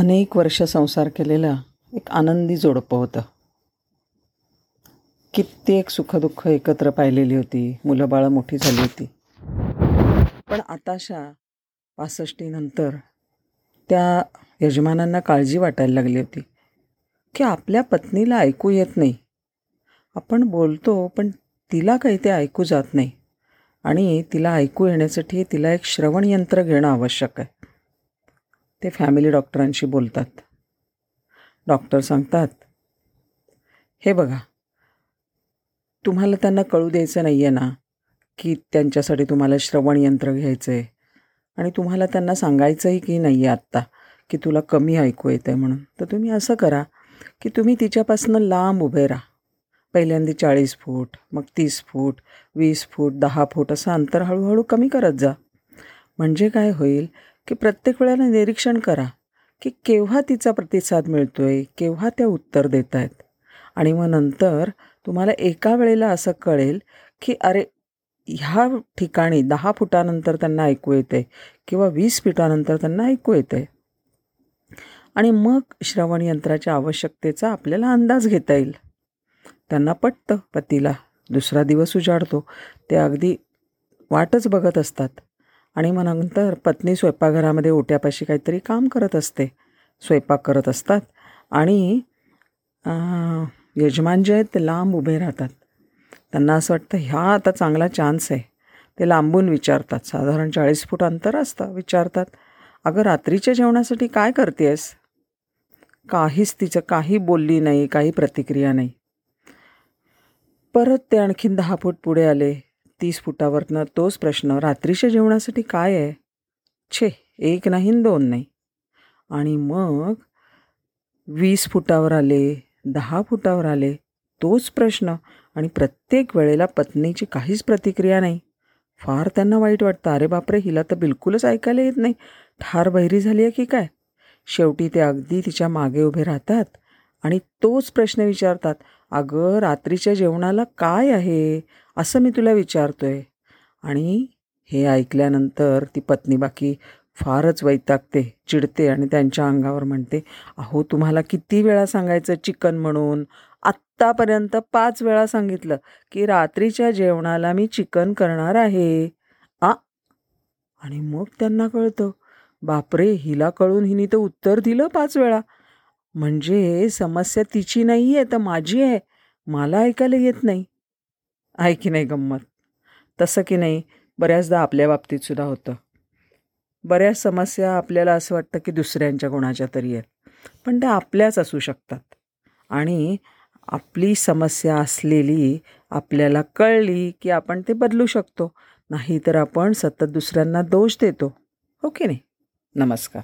अनेक वर्ष संसार केलेलं एक आनंदी जोडपं होतं. कित्येक सुखदुःख एकत्र पाहिलेली होती. मुलं बाळं मोठी झाली होती. पण आताशा पासष्टीनंतर त्या यजमानांना काळजी वाटायला लागली होती. की आपल्या पत्नीला ऐकू येत नाही. आपण बोलतो पण तिला काही ते ऐकू जात नाही. आणि तिला ऐकू येण्यासाठी तिला एक श्रवण यंत्र घेणं आवश्यक आहे. ते फॅमिली डॉक्टरांशी बोलतात. डॉक्टर सांगतात हे बघा तुम्हाला त्यांना कळू द्यायचं नाही आहे ना की त्यांच्यासाठी तुम्हाला श्रवण यंत्र घ्यायचं आहे आणि तुम्हाला त्यांना सांगायचंही की नाही आहे आत्ता की तुला कमी ऐकू येतं आहे म्हणून. तर तुम्ही असं करा की तुम्ही तिच्यापासून लांब उभे राहा. पहिल्यांदा चाळीस फूट मग तीस फूट वीस फूट दहा फूट असं अंतर हळूहळू कमी करत जा. म्हणजे काय होईल की प्रत्येक वेळेला निरीक्षण करा की केव्हा तिचा प्रतिसाद मिळतो आहे केव्हा त्या उत्तर देत आहेत आणि मग नंतर तुम्हाला एका वेळेला असं कळेल की अरे ह्या ठिकाणी दहा फुटानंतर त्यांना ऐकू येते किंवा वीस फुटानंतर त्यांना ऐकू येते. आणि मग श्रवण यंत्राच्या आवश्यकतेचा आपल्याला अंदाज घेता येईल. त्यांना पटतं पतीला दुसरा दिवस उजाडतो. ते अगदी वाटच बघत असतात. आणि मग नंतर पत्नी स्वयंपाकघरामध्ये ओट्यापाशी काहीतरी काम करत असते. स्वयंपाक करत असतात आणि यजमान जे आहेत ते लांब उभे राहतात. त्यांना असं वाटतं ह्या आता चांगला चान्स आहे. ते लांबून विचारतात. साधारण चाळीस फूट अंतर असतं विचारतात अगं रात्रीच्या जेवणासाठी काय करतेस काहीच तिचं काही बोलली नाही काही प्रतिक्रिया नाही. परत ते आणखीन दहा फूट पुढे आले. तीस फुटावरनं तोच प्रश्न रात्रीच्या जेवणासाठी काय आहे? छे एक नाही दोन नाही. आणि मग वीस फुटावर आले दहा फुटावर आले तोच प्रश्न. आणि प्रत्येक वेळेला पत्नीची काहीच प्रतिक्रिया नाही. फार त्यांना वाईट वाटतं. अरे बापरे हिला तर बिलकुलच ऐकायला येत नाही. ठार बहिरी झाली आहे की काय? शेवटी ते अगदी तिच्यामागे उभे राहतात आणि तोच प्रश्न विचारतात. अगं रात्रीच्या जेवणाला काय आहे? असं मी तुला विचारतोय. आणि हे ऐकल्यानंतर ती पत्नी बाकी फारच वैतागते चिडते आणि त्यांच्या अंगावर म्हणते अहो तुम्हाला किती वेळा सांगायचं चिकन म्हणून? आत्तापर्यंत पाच वेळा सांगितलं की रात्रीच्या जेवणाला मी चिकन करणार आहे. आ? आणि मग त्यांना कळतं बापरे हिला कळून हिने तर उत्तर दिलं पाच वेळा. म्हणजे समस्या तिची नाही आहे तर माझी आहे. मला ऐकायला येत नाही. आहे की नाही गंमत? तसं की नाही बऱ्याचदा आपल्या बाबतीतसुद्धा होतं. बऱ्याच समस्या आपल्याला असं वाटतं की दुसऱ्यांच्या कोणाच्या तरी आहेत. पण त्या आपल्याच असू शकतात. आणि आपली समस्या असलेली आपल्याला कळली की आपण ते बदलू शकतो. नाहीतर आपण सतत दुसऱ्यांना दोष देतो. हो की नाही? नमस्कार.